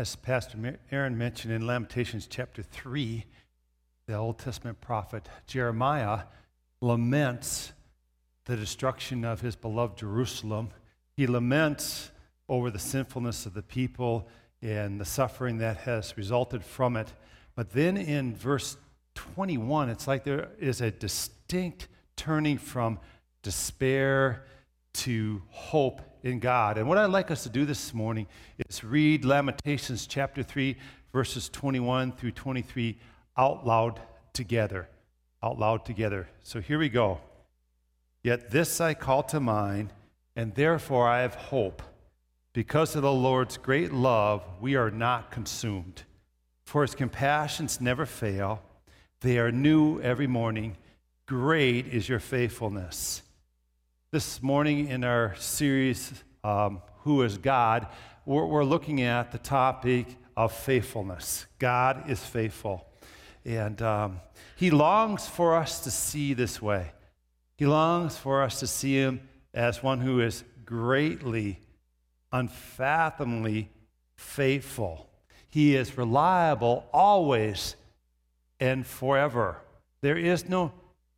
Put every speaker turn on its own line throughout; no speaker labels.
As Pastor Aaron mentioned in Lamentations chapter 3, the Old Testament prophet Jeremiah laments the destruction of his beloved Jerusalem. He laments over the sinfulness of the people and the suffering that has resulted from it. But then in verse 21, it's like there is a distinct turning from despair to hope in God. And what I'd like us to do this morning is read Lamentations chapter 3, verses 21 through 23 out loud together. Out loud together. So here we go. Yet this I call to mind, and therefore I have hope. Because of the Lord's great love, we are not consumed. For his compassions never fail, they are new every morning. Great is your faithfulness. This morning in our series, um, Who is God, we're, we're looking at the topic of faithfulness. God is faithful. And um, He longs for us to see this way. He longs for us to see Him as one who is greatly, unfathomably faithful. He is reliable always and forever. There is no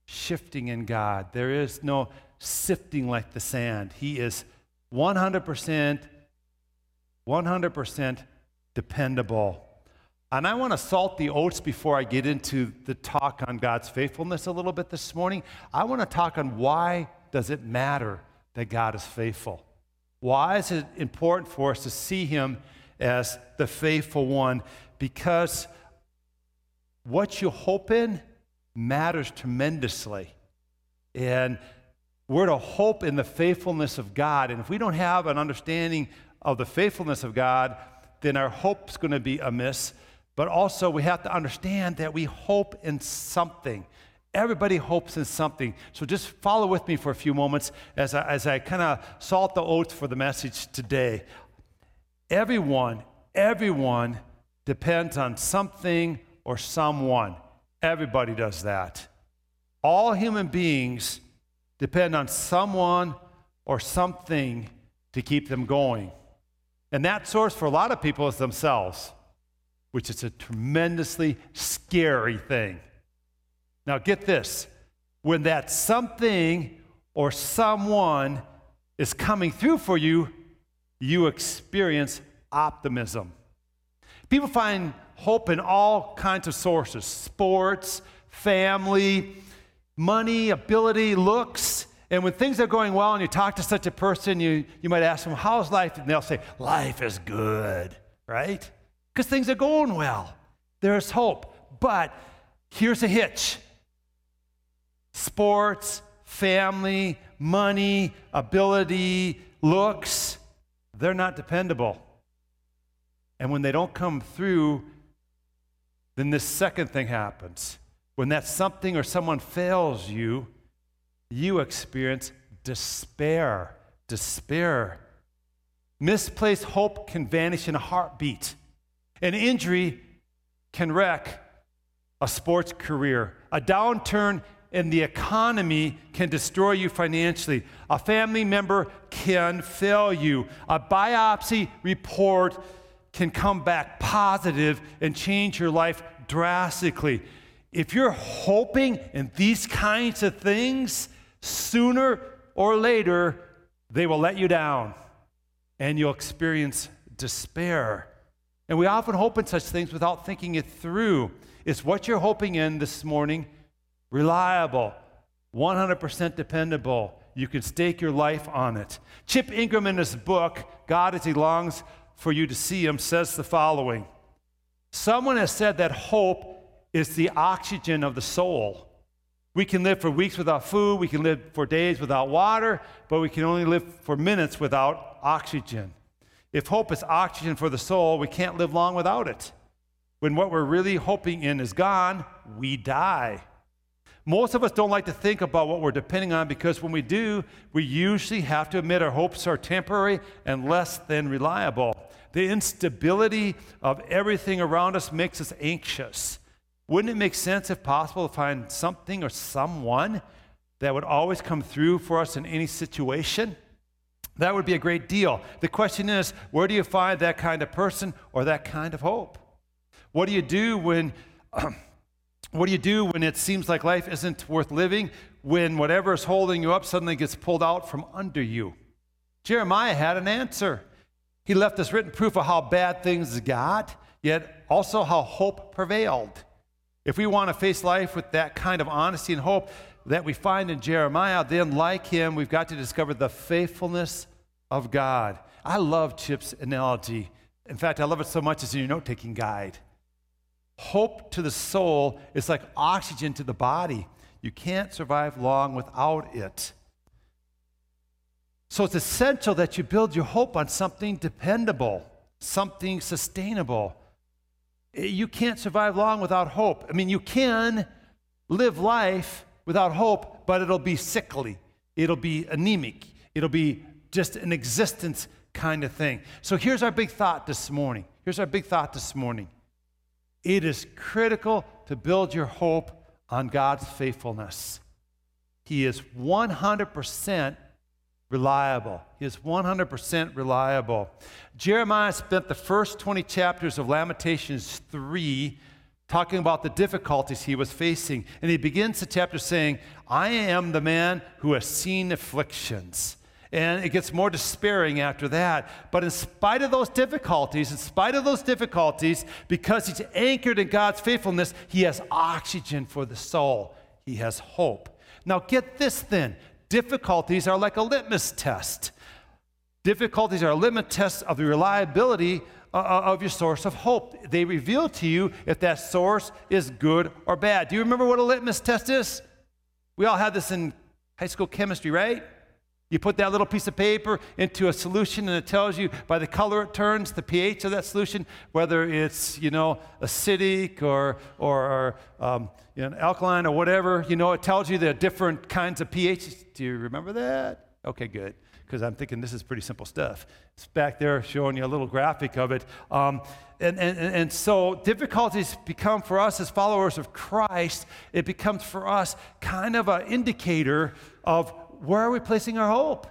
shifting in God, there is no sifting like the sand. He is 100%, 100% dependable. And I want to salt the oats before I get into the talk on God's faithfulness a little bit this morning. I want to talk on why does it matter that God is faithful? Why is it important for us to see him as the faithful one? Because what you hope in matters tremendously. And we're to hope in the faithfulness of God. And if we don't have an understanding of the faithfulness of God, then our hope's going to be amiss. But also, we have to understand that we hope in something. Everybody hopes in something. So just follow with me for a few moments as I, as I kind of salt the oats for the message today. Everyone, everyone depends on something or someone. Everybody does that. All human beings depend on someone or something to keep them going. And that source for a lot of people is themselves, which is a tremendously scary thing. Now, get this when that something or someone is coming through for you, you experience optimism. People find hope in all kinds of sources sports, family, money, ability, looks. And when things are going well and you talk to such a person, you, you might ask them, How's life? And they'll say, Life is good, right? Because things are going well. There's hope. But here's a hitch sports, family, money, ability, looks, they're not dependable. And when they don't come through, then this second thing happens when that something or someone fails you, you experience despair. Despair. Misplaced hope can vanish in a heartbeat. An injury can wreck a sports career. A downturn in the economy can destroy you financially. A family member can fail you. A biopsy report can come back positive and change your life drastically. If you're hoping in these kinds of things, sooner or later, they will let you down and you'll experience despair. And we often hope in such things without thinking it through. Is what you're hoping in this morning reliable, 100% dependable? You can stake your life on it. Chip Ingram, in his book, God as He Longs for You to See Him, says the following Someone has said that hope is the oxygen of the soul. We can live for weeks without food, we can live for days without water, but we can only live for minutes without oxygen. If hope is oxygen for the soul, we can't live long without it. When what we're really hoping in is gone, we die. Most of us don't like to think about what we're depending on because when we do, we usually have to admit our hopes are temporary and less than reliable. The instability of everything around us makes us anxious. Wouldn't it make sense, if possible, to find something or someone that would always come through for us in any situation? That would be a great deal. The question is where do you find that kind of person or that kind of hope? What do you do when. what do you do when it seems like life isn't worth living? When whatever is holding you up suddenly gets pulled out from under you? Jeremiah had an answer. He left us written proof of how bad things got, yet also how hope prevailed. If we want to face life with that kind of honesty and hope that we find in Jeremiah, then like him, we've got to discover the faithfulness of God. I love Chip's analogy. In fact, I love it so much it's in your note taking guide. Hope to the soul is like oxygen to the body. You can't survive long without it. So it's essential that you build your hope on something dependable, something sustainable. Eh, you can't survive long without hope. I mean, you can live life without hope, but it'll be sickly, it'll be anemic, it'll be just an existence kind of thing. So here's our big thought this morning. Here's our big thought this morning. It is critical to build your hope on God's faithfulness. He is 100% reliable. He is 100% reliable. Jeremiah spent the first 20 chapters of Lamentations 3 talking about the difficulties he was facing. And he begins the chapter saying, I am the man who has seen afflictions. And it gets more despairing after that. But in spite of those difficulties, in spite of those difficulties, because he's anchored in God's faithfulness, he has oxygen for the soul. He has hope. Now, get this then difficulties are like a litmus test. Difficulties are a litmus test of the reliability uh, uh, of your source of hope. They reveal to you if that source is good or bad. Do you remember what a litmus test is? We all had this in high school chemistry, right? You put that little piece of paper into a solution and it tells you by the color it turns, the pH of that solution, whether it's, you know, acidic or, or um, you know, alkaline or whatever. You know, it tells you the different kinds of pH. Do you remember that? Okay, good. Because I'm thinking this is pretty simple stuff. It's back there showing you a little graphic of it. Um, and, and, and so difficulties become for us as followers of Christ, it becomes for us kind of an indicator of where are we placing our hope?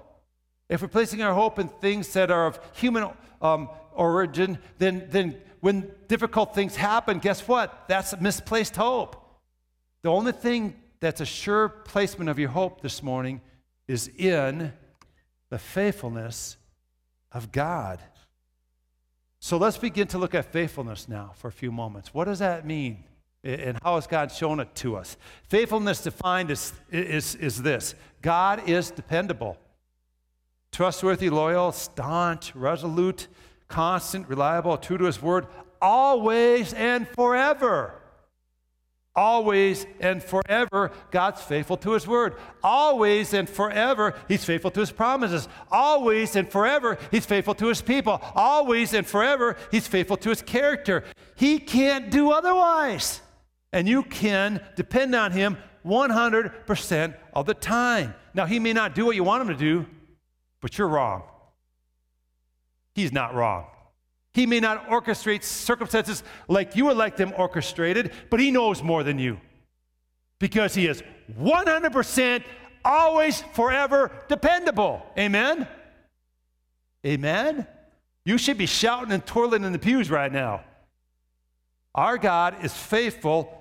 If we're placing our hope in things that are of human um, origin, then, then when difficult things happen, guess what? That's misplaced hope. The only thing that's a sure placement of your hope this morning is in the faithfulness of God. So let's begin to look at faithfulness now for a few moments. What does that mean? And how has God shown it to us? Faithfulness defined is, is, is this God is dependable, trustworthy, loyal, staunch, resolute, constant, reliable, true to his word, always and forever. Always and forever, God's faithful to His word. Always and forever, He's faithful to His promises. Always and forever, He's faithful to His people. Always and forever, He's faithful to His character. He can't do otherwise. And you can depend on Him 100% of the time. Now, He may not do what you want Him to do, but you're wrong. He's not wrong. He may not orchestrate circumstances like you would like them orchestrated, but He knows more than you because He is 100% always, forever dependable. Amen? Amen? You should be shouting and twirling in the pews right now. Our God is faithful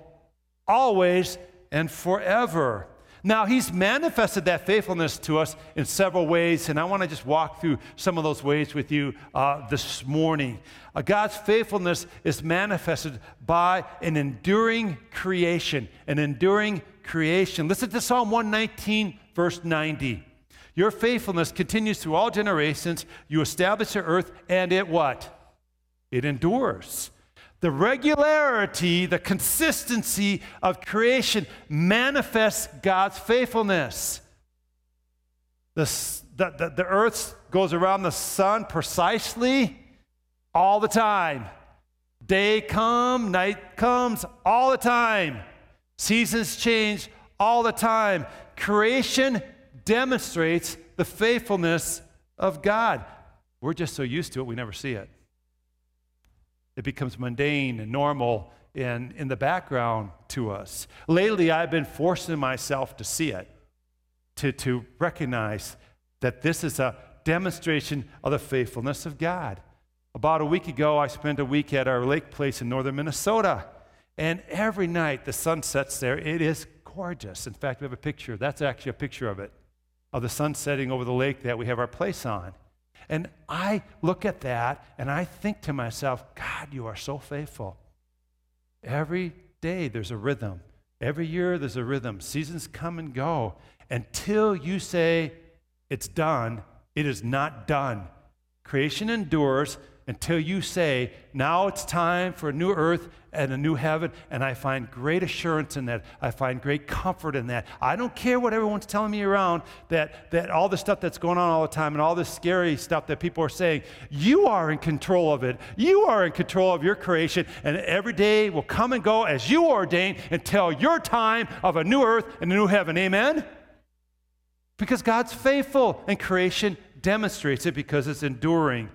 always and forever. Now, he's manifested that faithfulness to us in several ways, and I want to just walk through some of those ways with you uh, this morning. Uh, God's faithfulness is manifested by an enduring creation, an enduring creation. Listen to Psalm 119, verse 90. Your faithfulness continues through all generations. You establish the earth, and it what? It endures. The regularity, the consistency of creation manifests God's faithfulness. The, the, the, earth goes around the sun precisely all the time. Day come, night comes all the time. Seasons change all the time. Creation demonstrates the faithfulness of God. We're just so used to it, we never see it. It becomes mundane and normal and in the background to us. Lately, I've been forcing myself to see it, to, to recognize that this is a demonstration of the faithfulness of God. About a week ago, I spent a week at our lake place in northern Minnesota. And every night the sun sets there. It is gorgeous. In fact, we have a picture. That's actually a picture of it, of the sun setting over the lake that we have our place on. And I look at that and I think to myself, God, you are so faithful. Every day there's a rhythm. Every year there's a rhythm. Seasons come and go. Until you say it's done, it is not done. Creation endures until you say, now it's time for a new earth and a new heaven. And I find great assurance in that. I find great comfort in that. I don't care what everyone's telling me around that, that all the stuff that's going on all the time and all this scary stuff that people are saying. You are in control of it. You are in control of your creation. And every day will come and go as you ordain until your time of a new earth and a new heaven. Amen? Because God's faithful and creation demonstrates it because it's enduring.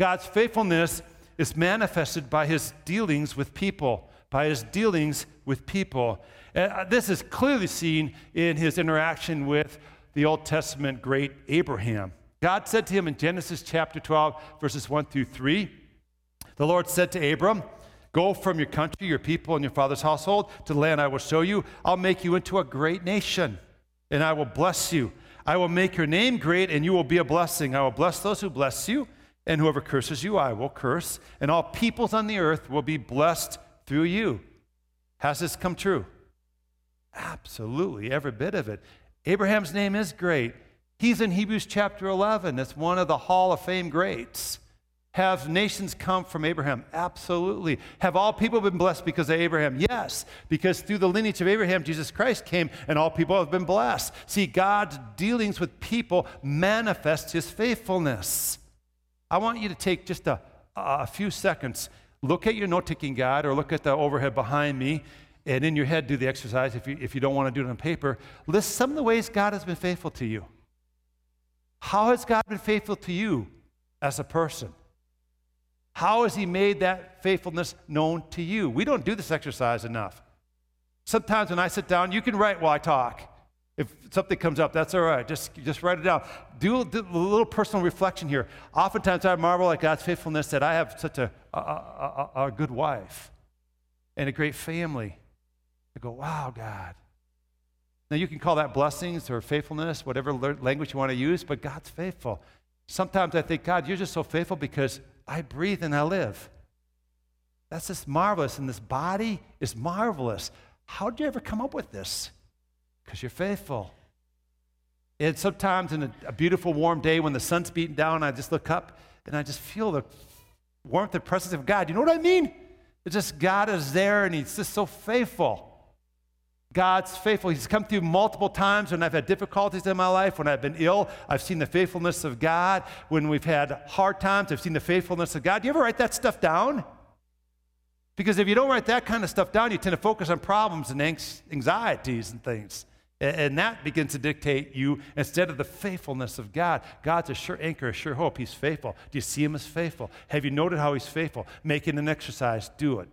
God's faithfulness is manifested by his dealings with people, by his dealings with people. Uh, this is clearly seen in his interaction with the Old Testament great Abraham. God said to him in Genesis chapter 12, verses 1 through 3, the Lord said to Abram, Go from your country, your people, and your father's household to the land I will show you. I'll make you into a great nation, and I will bless you. I will make your name great, and you will be a blessing. I will bless those who bless you and whoever curses you, I will curse, and all peoples on the earth will be blessed through you. Has this come true? Absolutely, every bit of it. Abraham's name is great. He's in Hebrews chapter 11. It's one of the Hall of Fame greats. Have nations come from Abraham? Absolutely. Have all people been blessed because of Abraham? Yes, because through the lineage of Abraham, Jesus Christ came and all people have been blessed. See, God's dealings with people manifest his faithfulness. I want you to take just a, a few seconds, look at your note taking guide or look at the overhead behind me, and in your head do the exercise if you, if you don't want to do it on paper. List some of the ways God has been faithful to you. How has God been faithful to you as a person? How has He made that faithfulness known to you? We don't do this exercise enough. Sometimes when I sit down, you can write while I talk. If something comes up, that's all right. Just, just write it down. Do, do a little personal reflection here. Oftentimes I marvel at God's faithfulness that I have such a, a, a, a good wife and a great family. I go, wow, God. Now you can call that blessings or faithfulness, whatever language you want to use, but God's faithful. Sometimes I think, God, you're just so faithful because I breathe and I live. That's just marvelous, and this body is marvelous. How did you ever come up with this? Because you're faithful. And sometimes in a, a, beautiful warm day when the sun's beating down, I just look up and I just feel the warmth and presence of God. You know what I mean? It's just God is there and He's just so faithful. God's faithful. He's come through multiple times when I've had difficulties in my life, when I've been ill. I've seen the faithfulness of God. When we've had hard times, I've seen the faithfulness of God. Do you ever write that stuff down? Because if you don't write that kind of stuff down, you tend to focus on problems and anxieties and things. And that begins to dictate you instead of the faithfulness of God. God's a sure anchor, a sure hope. He's faithful. Do you see him as faithful? Have you noted how he's faithful? Making an exercise, do it.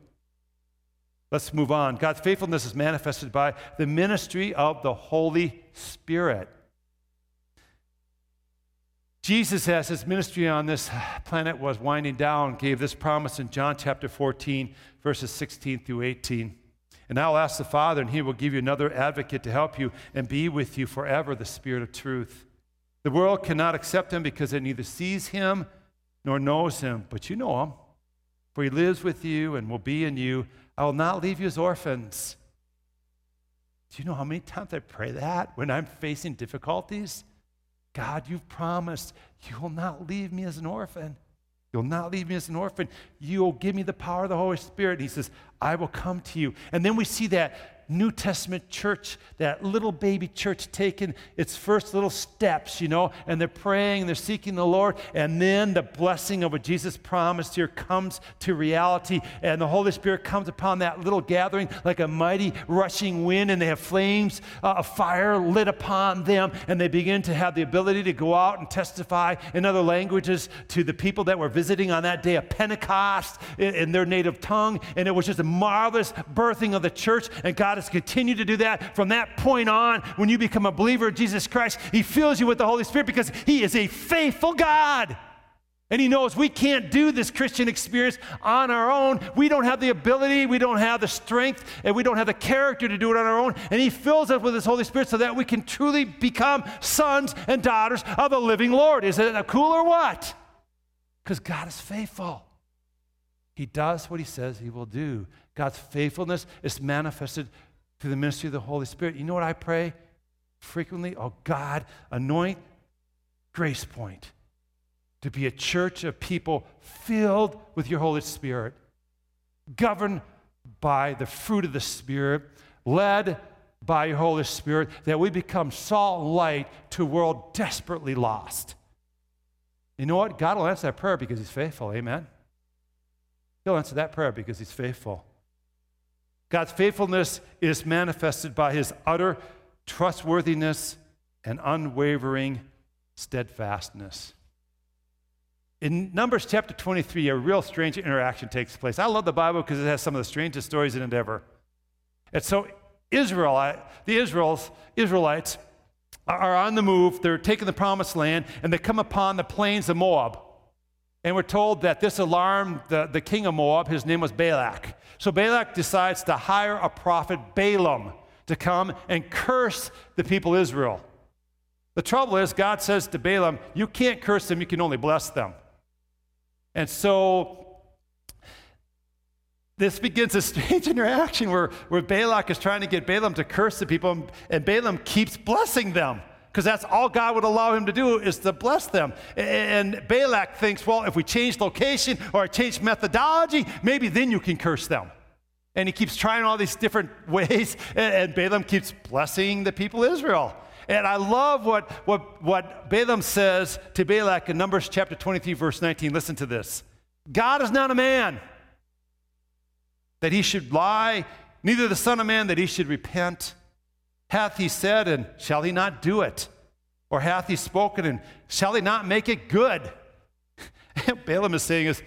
Let's move on. God's faithfulness is manifested by the ministry of the Holy Spirit. Jesus, as his ministry on this planet was winding down, gave this promise in John chapter 14, verses 16 through 18. And I'll ask the Father, and he will give you another advocate to help you and be with you forever, the Spirit of truth. The world cannot accept him because it neither sees him nor knows him, but you know him, for he lives with you and will be in you. I will not leave you as orphans. Do you know how many times I pray that when I'm facing difficulties? God, you've promised you will not leave me as an orphan. You'll not leave me as an orphan. You'll give me the power of the Holy Spirit. He says, I will come to you. And then we see that New Testament church, that little baby church taking its first little steps, you know, and they're praying, they're seeking the Lord, and then the blessing of what Jesus promised here comes to reality, and the Holy Spirit comes upon that little gathering like a mighty rushing wind, and they have flames uh, of fire lit upon them, and they begin to have the ability to go out and testify in other languages to the people that were visiting on that day of Pentecost in, in their native tongue, and it was just a marvelous birthing of the church, and God God has continued to do that from that point on. When you become a believer of Jesus Christ, He fills you with the Holy Spirit because He is a faithful God. And he knows we can't do this Christian experience on our own. We don't have the ability, we don't have the strength, and we don't have the character to do it on our own. And he fills us with his Holy Spirit so that we can truly become sons and daughters of the living Lord. Is it cool or what? Because God is faithful. He does what he says he will do. God's faithfulness is manifested through the ministry of the Holy Spirit. You know what I pray frequently? Oh, God, anoint Grace Point to be a church of people filled with your Holy Spirit, governed by the fruit of the Spirit, led by your Holy Spirit, that we become salt and light to a world desperately lost. You know what? God will answer that prayer because He's faithful. Amen. He'll answer that prayer because He's faithful. God's faithfulness is manifested by His utter trustworthiness and unwavering steadfastness. In Numbers chapter 23, a real strange interaction takes place. I love the Bible because it has some of the strangest stories in it ever. And so Israel, the Israels, Israelites are on the move. They're taking the promised land, and they come upon the plains of Moab. And we're told that this alarmed the, the king of Moab. His name was Balak. So Balak decides to hire a prophet, Balaam, to come and curse the people Israel. The trouble is, God says to Balaam, You can't curse them, you can only bless them. And so this begins a strange interaction where, where Balak is trying to get Balaam to curse the people, and Balaam keeps blessing them because that's all God would allow him to do is to bless them. And Balak thinks, well, if we change location or change methodology, maybe then you can curse them. And he keeps trying all these different ways, and Balaam keeps blessing the people of Israel. And I love what, what, what Balaam says to Balak in Numbers chapter 23, verse 19. Listen to this God is not a man that he should lie, neither the Son of Man that he should repent. Hath he said, and shall he not do it? Or hath he spoken, and shall he not make it good? Balaam is saying is,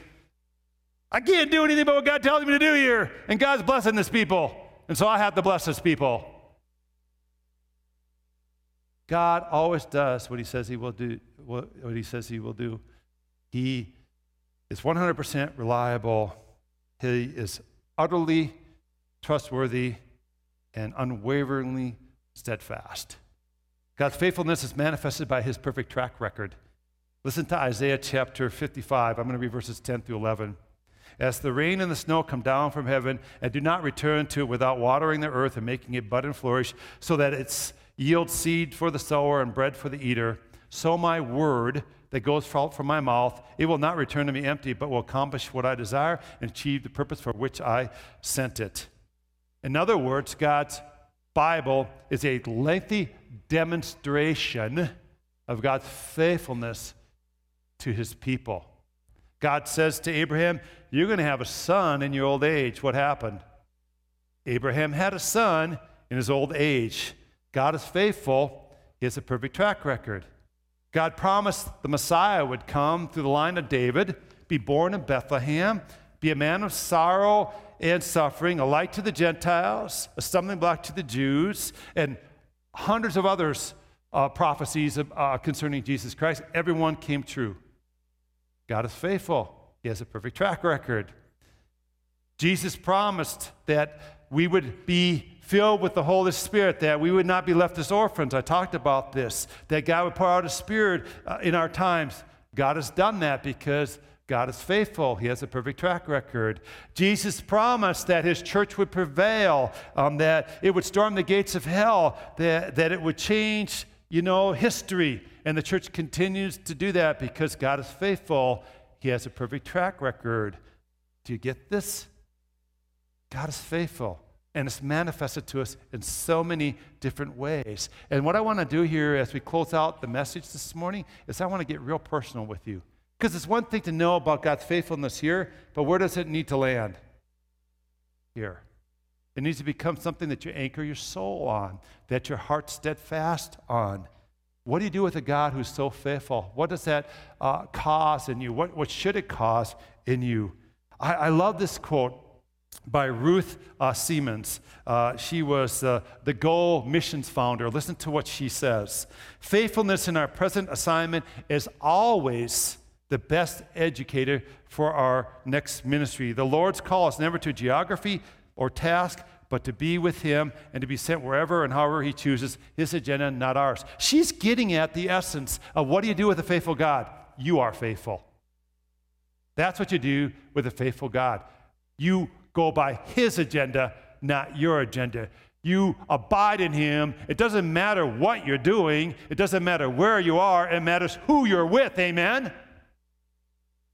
I can't do anything but what God tells me to do here. And God's blessing this people. And so I have to bless this people. God always does what he says he will do, what, he says he will do. He is 100% reliable. He is utterly trustworthy and unwaveringly steadfast. God's faithfulness is manifested by his perfect track record. Listen to Isaiah chapter 55. I'm going to read verses 10 through 11. As the rain and the snow come down from heaven and do not return to it without watering the earth and making it bud and flourish, so that its yield seed for the sower and bread for the eater, so my word that goes out from my mouth, it will not return to me empty, but will accomplish what I desire and achieve the purpose for which I sent it. In other words, God's Bible is a lengthy demonstration of God's faithfulness to his people. God says to Abraham, You're going to have a son in your old age. What happened? Abraham had a son in his old age. God is faithful. He has a perfect track record. God promised the Messiah would come through the line of David, be born in Bethlehem, be a man of sorrow and suffering, a light to the Gentiles, a stumbling block to the Jews, and hundreds of others uh, prophecies uh, concerning Jesus Christ. Everyone came true. God is faithful. He has a perfect track record. Jesus promised that we would be filled with the Holy Spirit, that we would not be left as orphans. I talked about this, that God would pour out His Spirit uh, in our times. God has done that because God is faithful. He has a perfect track record. Jesus promised that His church would prevail, um, that it would storm the gates of hell, that, that it would change, you know, history. And the church continues to do that because God is faithful. He has a perfect track record. Do you get this? God is faithful. And it's manifested to us in so many different ways. And what I want to do here as we close out the message this morning is I want to get real personal with you. Because it's one thing to know about God's faithfulness here, but where does it need to land? Here. It needs to become something that you anchor your soul on, that your heart's steadfast on. What do you do with a God who's so faithful? What does that uh, cause in you? What, what should it cause in you? I, I love this quote by Ruth uh, Siemens. Uh, she was uh, the Go Missions founder. Listen to what she says Faithfulness in our present assignment is always the best educator for our next ministry. The Lord's call is never to geography or task, but to be with Him and to be sent wherever and however He chooses, His agenda, not ours. She's getting at the essence of what do you do with a faithful God? You are faithful. That's what you do with a faithful God. You go by His agenda, not your agenda. You abide in Him. It doesn't matter what you're doing, it doesn't matter where you are, it matters who you're with. Amen?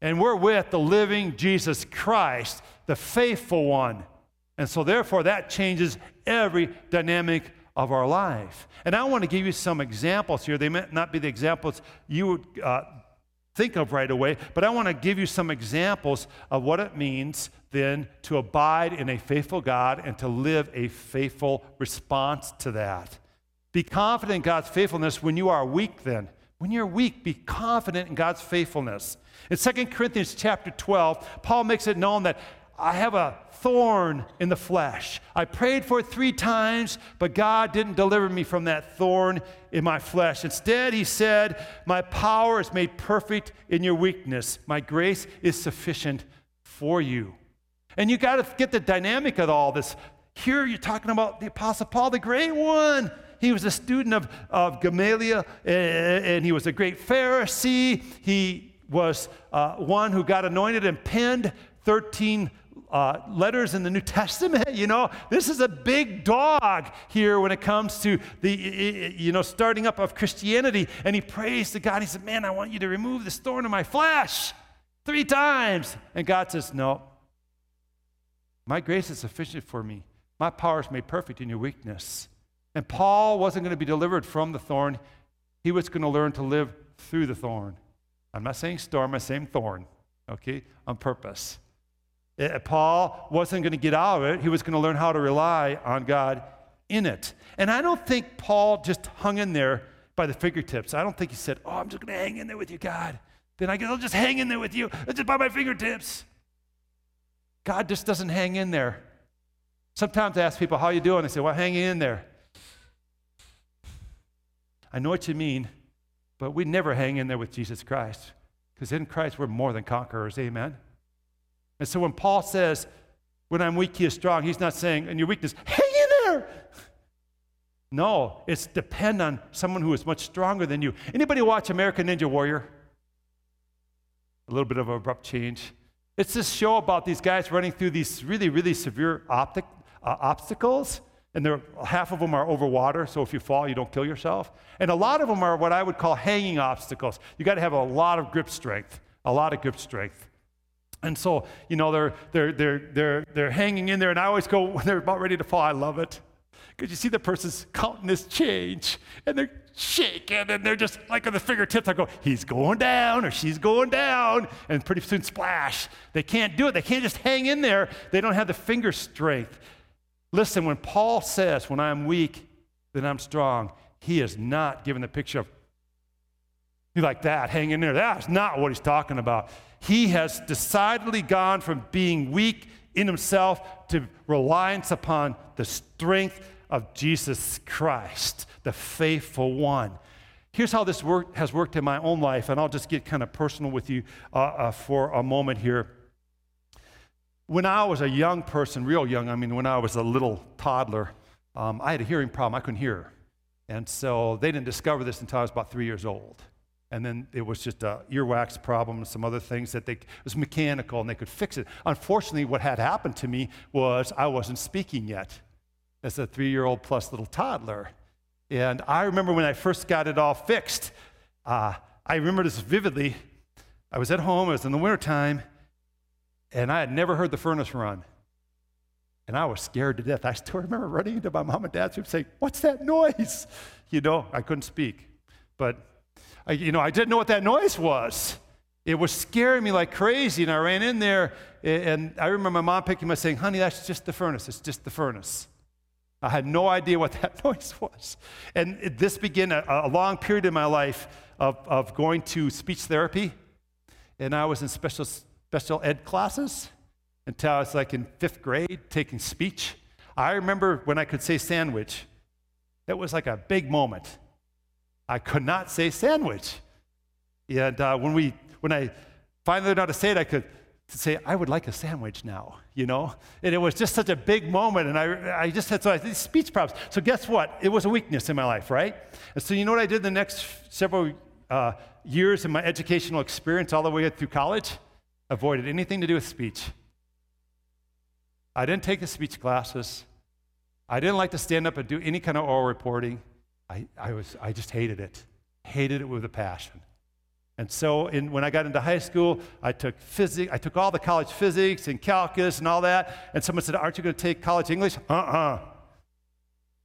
And we're with the living Jesus Christ, the faithful one. And so, therefore, that changes every dynamic of our life. And I want to give you some examples here. They may not be the examples you would uh, think of right away, but I want to give you some examples of what it means then to abide in a faithful God and to live a faithful response to that. Be confident in God's faithfulness when you are weak, then. When you're weak, be confident in God's faithfulness. In 2 Corinthians chapter 12, Paul makes it known that I have a thorn in the flesh. I prayed for it three times, but God didn't deliver me from that thorn in my flesh. Instead, he said, My power is made perfect in your weakness. My grace is sufficient for you. And you got to get the dynamic of all this. Here you're talking about the Apostle Paul, the great one. He was a student of, of Gamaliel, and he was a great Pharisee. He was uh, one who got anointed and penned 13 uh, letters in the New Testament. You know, this is a big dog here when it comes to the, you know, starting up of Christianity. And he prays to God. He said, Man, I want you to remove this thorn in my flesh three times. And God says, No. My grace is sufficient for me. My power is made perfect in your weakness. And Paul wasn't going to be delivered from the thorn, he was going to learn to live through the thorn. I'm not saying storm, I'm saying thorn, okay, on purpose. Uh, Paul wasn't going to get out of it. He was going to learn how to rely on God in it. And I don't think Paul just hung in there by the fingertips. I don't think he said, Oh, I'm just going to hang in there with you, God. Then I guess I'll just hang in there with you, just by my fingertips. God just doesn't hang in there. Sometimes I ask people, How you doing? They say, Well, hang in there. I know what you mean, but we never hang in there with Jesus Christ because in Christ we're more than conquerors. Amen. And so when Paul says, when I'm weak, he is strong, he's not saying, in your weakness, hang in there. No, it's depend on someone who is much stronger than you. Anybody watch American Ninja Warrior? A little bit of abrupt change. It's this show about these guys running through these really, really severe optic, uh, obstacles, and half of them are over water, so if you fall, you don't kill yourself. And a lot of them are what I would call hanging obstacles. You got to have a lot of grip strength, a lot of grip strength. And so, you know, they're, they're, they're, they're, they're hanging in there, and I always go, when they're about ready to fall, I love it. Because you see the person's countenance change, and they're shaking, and they're just like on the fingertips. I go, he's going down, or she's going down, and pretty soon splash. They can't do it. They can't just hang in there. They don't have the finger strength. Listen, when Paul says, when I'm weak, then I'm strong, he is not giving the picture of you like that, hang in there. That's not what he's talking about he has decidedly gone from being weak in himself to reliance upon the strength of Jesus Christ, the faithful one. Here's how this work, has worked in my own life, and I'll just get kind of personal with you uh, uh, for a moment here. When I was a young person, real young, I mean, when I was a little toddler, um, I had a hearing problem. I couldn't hear. And so they didn't discover this until I was about three years old and then it was just a earwax problem and some other things that they it was mechanical and they could fix it unfortunately what had happened to me was i wasn't speaking yet as a three-year-old plus little toddler and i remember when i first got it all fixed uh, i remember this vividly i was at home it was in the wintertime and i had never heard the furnace run and i was scared to death i still remember running into my mom and dad's room saying what's that noise you know i couldn't speak but I, you know, I didn't know what that noise was. It was scaring me like crazy, and I ran in there, and I remember my mom picking me up saying, honey, that's just the furnace. It's just the furnace. I had no idea what that noise was. And this began a, a long period in my life of, of going to speech therapy, and I was in special, special ed classes. until I was like in fifth grade taking speech. I remember when I could say sandwich. It was like a big moment. I could not say sandwich. And uh, when, we, when I finally learned how to say it, I could say, I would like a sandwich now, you know? And it was just such a big moment. And I, I just had so I, these speech problems. So guess what? It was a weakness in my life, right? And so you know what I did the next several uh, years in my educational experience all the way through college? Avoided anything to do with speech. I didn't take the speech classes. I didn't like to stand up and do any kind of oral reporting. I, I, was, I just hated it, hated it with a passion. And so in, when I got into high school, I took physics, I took all the college physics and calculus and all that. And someone said, Aren't you going to take college English? Uh uh-uh. uh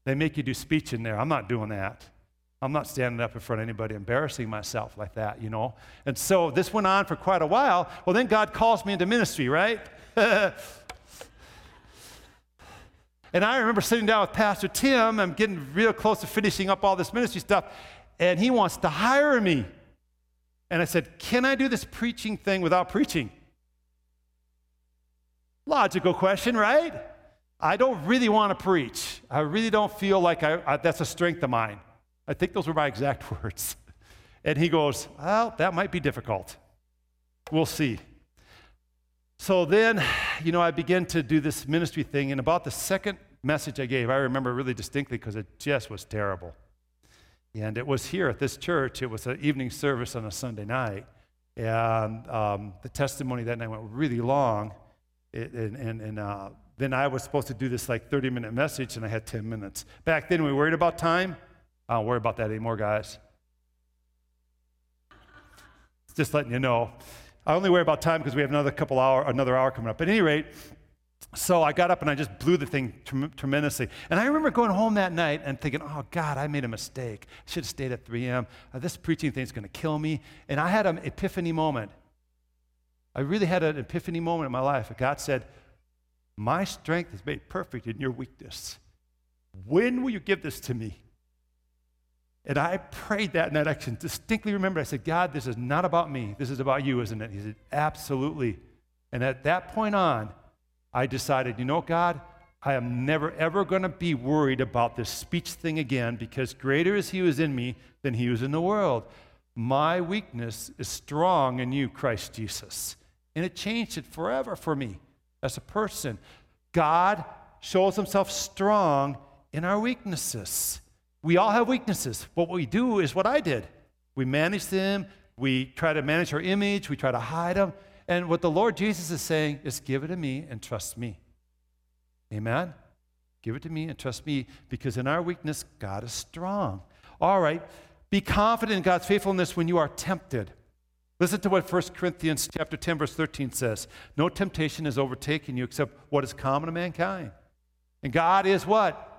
They make you do speech in there. I'm not doing that. I'm not standing up in front of anybody embarrassing myself like that, you know? And so this went on for quite a while. Well, then God calls me into ministry, right? And I remember sitting down with Pastor Tim. I'm getting real close to finishing up all this ministry stuff, and he wants to hire me. And I said, Can I do this preaching thing without preaching? Logical question, right? I don't really want to preach. I really don't feel like I, I, that's a strength of mine. I think those were my exact words. And he goes, Well, that might be difficult. We'll see. So then, you know, I began to do this ministry thing, and about the second message I gave, I remember really distinctly because it just was terrible. And it was here at this church, it was an evening service on a Sunday night. And um, the testimony that night went really long. It, and and, and uh, then I was supposed to do this like 30 minute message, and I had 10 minutes. Back then, we worried about time. I don't worry about that anymore, guys. Just letting you know. I only worry about time because we have another couple hour, another hour coming up. At any rate, so I got up and I just blew the thing tremendously. And I remember going home that night and thinking, oh, God, I made a mistake. I should have stayed at 3M Uh, this preaching thing is going to kill me. And I had an epiphany moment. I really had an epiphany moment in my life. God said, My strength is made perfect in your weakness. When will you give this to me? And I prayed that night. I can distinctly remember. I said, God, this is not about me. This is about you, isn't it? He said, Absolutely. And at that point on, I decided, you know, God, I am never, ever going to be worried about this speech thing again because greater is He who is in me than He who is in the world. My weakness is strong in you, Christ Jesus. And it changed it forever for me as a person. God shows Himself strong in our weaknesses. We all have weaknesses. What we do is what I did. We manage them, we try to manage our image, we try to hide them. And what the Lord Jesus is saying is give it to me and trust me. Amen? Give it to me and trust me because in our weakness, God is strong. All right, be confident in God's faithfulness when you are tempted. Listen to what 1 Corinthians chapter 10 verse 13 says. No temptation has overtaken you except what is common to mankind. And God is what?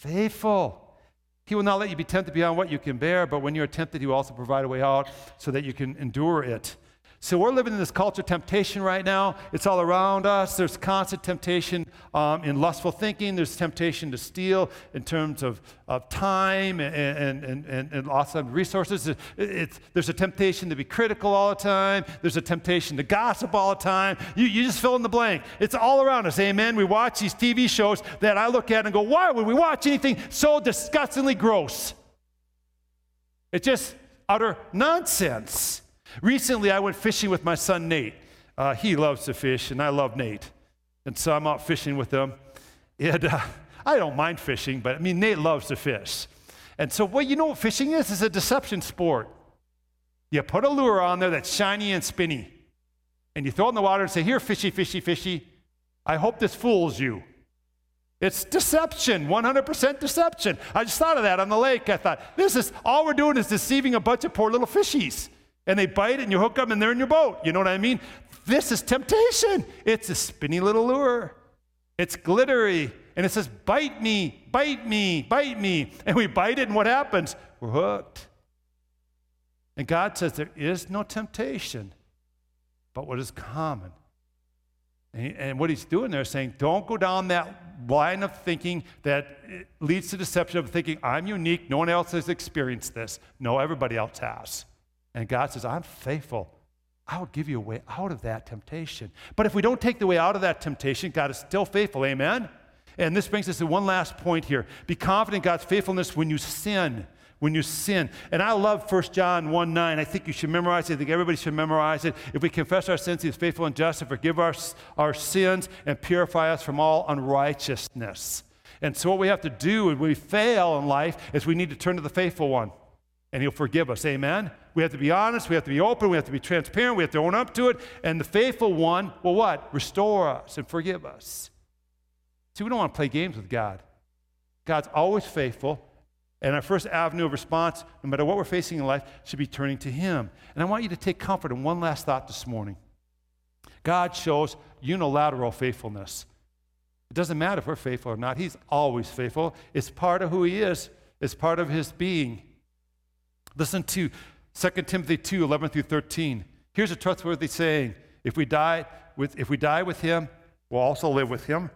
Faithful. He will not let you be tempted beyond what you can bear, but when you are tempted, He will also provide a way out so that you can endure it. So we're living in this culture of temptation right now. It's all around us. There's constant temptation um, in lustful thinking. There's temptation to steal in terms of, of time and, and, and, and lots of resources. It's, there's a temptation to be critical all the time. There's a temptation to gossip all the time. You, you just fill in the blank. It's all around us. Amen. We watch these TV shows that I look at and go, why would we watch anything so disgustingly gross? It's just utter nonsense. Recently, I went fishing with my son Nate. Uh, he loves to fish, and I love Nate. And so I'm out fishing with him. And uh, I don't mind fishing, but I mean, Nate loves to fish. And so, what you know what fishing is? It's a deception sport. You put a lure on there that's shiny and spinny, and you throw it in the water and say, Here, fishy, fishy, fishy. I hope this fools you. It's deception, 100% deception. I just thought of that on the lake. I thought, this is all we're doing is deceiving a bunch of poor little fishies and they bite it and you hook them and they're in your boat. You know what I mean? This is temptation. It's a spinny little lure. It's glittery. And it says, bite me, bite me, bite me. And we bite it, and what happens? We're hooked. And God says there is no temptation but what is common. And, and what he's doing there is saying, don't go down that line of thinking that leads to deception of thinking, I'm unique, no one else has experienced this. No, everybody else has. And God says, I'm faithful. I will give you a way out of that temptation. But if we don't take the way out of that temptation, God is still faithful. Amen? And this brings us to one last point here. Be confident God's faithfulness when you sin. When you sin. And I love 1 John 1 9. I think you should memorize it. I think everybody should memorize it. If we confess our sins, He is faithful and just to forgive our, our sins and purify us from all unrighteousness. And so, what we have to do when we fail in life is we need to turn to the faithful one, and He'll forgive us. Amen? We have to be honest. We have to be open. We have to be transparent. We have to own up to it. And the faithful one will what? Restore us and forgive us. See, we don't want to play games with God. God's always faithful. And our first avenue of response, no matter what we're facing in life, should be turning to Him. And I want you to take comfort in one last thought this morning. God shows unilateral faithfulness. It doesn't matter if we're faithful or not, He's always faithful. It's part of who He is, it's part of His being. Listen to 2 Timothy 2 11 through 13. Here's a trustworthy saying if we die with, if we die with Him, we'll also live with Him.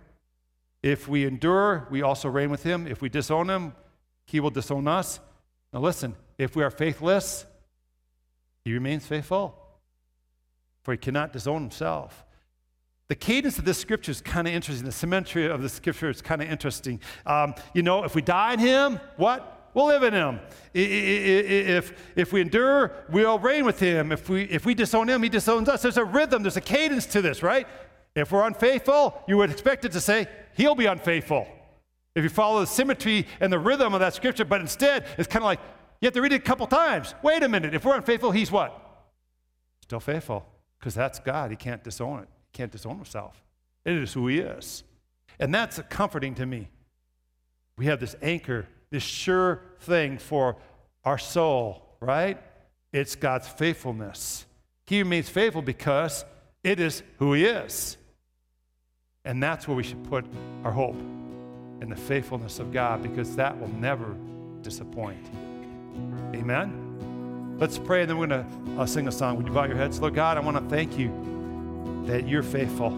If we endure, we also reign with Him. If we disown Him, he will disown us. Now, listen, if we are faithless, he remains faithful, for he cannot disown himself. The cadence of this scripture is kind of interesting. The symmetry of the scripture is kind of interesting. Um, you know, if we die in him, what? We'll live in him. If, if we endure, we'll reign with him. If we, if we disown him, he disowns us. There's a rhythm, there's a cadence to this, right? If we're unfaithful, you would expect it to say, he'll be unfaithful if you follow the symmetry and the rhythm of that scripture, but instead it's kind of like you have to read it a couple times. Wait a minute, if we're unfaithful, he's what? Still faithful, because that's God. He can't disown it, he can't disown himself. It is who he is. And that's comforting to me. We have this anchor, this sure thing for our soul, right? It's God's faithfulness. He remains faithful because it is who he is. And that's where we should put our hope in the faithfulness of God because that will never disappoint. Amen? Let's pray and then we're going to uh, sing a song. Would you bow your heads? Lord God, I want to thank you that you're faithful,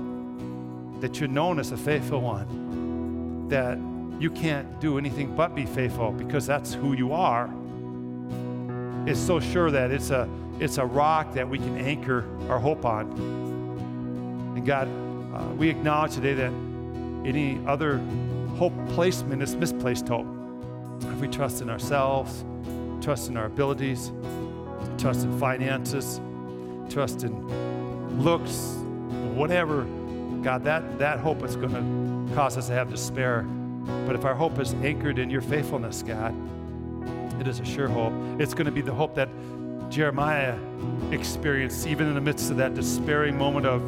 that you're known as a faithful one, that you can't do anything but be faithful because that's who you are. It's so sure that it's a, it's a rock that we can anchor our hope on. And God, uh, we acknowledge today that any other hope placement is misplaced hope. If we trust in ourselves, trust in our abilities, trust in finances, trust in looks, whatever, God, that, that hope is going to cause us to have despair. But if our hope is anchored in your faithfulness, God, it is a sure hope. It's going to be the hope that Jeremiah experienced even in the midst of that despairing moment of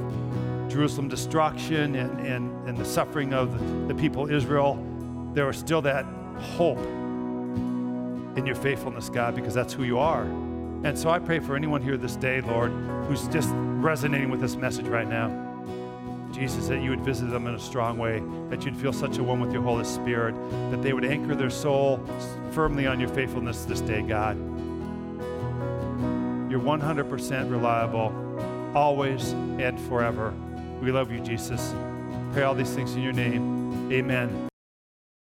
Jerusalem destruction and, and, and the suffering of the, people of Israel, there was still that hope in your faithfulness, God, because that's who you are. And so I pray for anyone here this day, Lord, who's just resonating with this message right now. Jesus, that you would visit them in a strong way, that you'd feel such a one with your Holy Spirit, that they would anchor their soul firmly on your faithfulness this day, God. You're 100% reliable, always and forever. We love you, Jesus. Pray all these things in your name. Amen.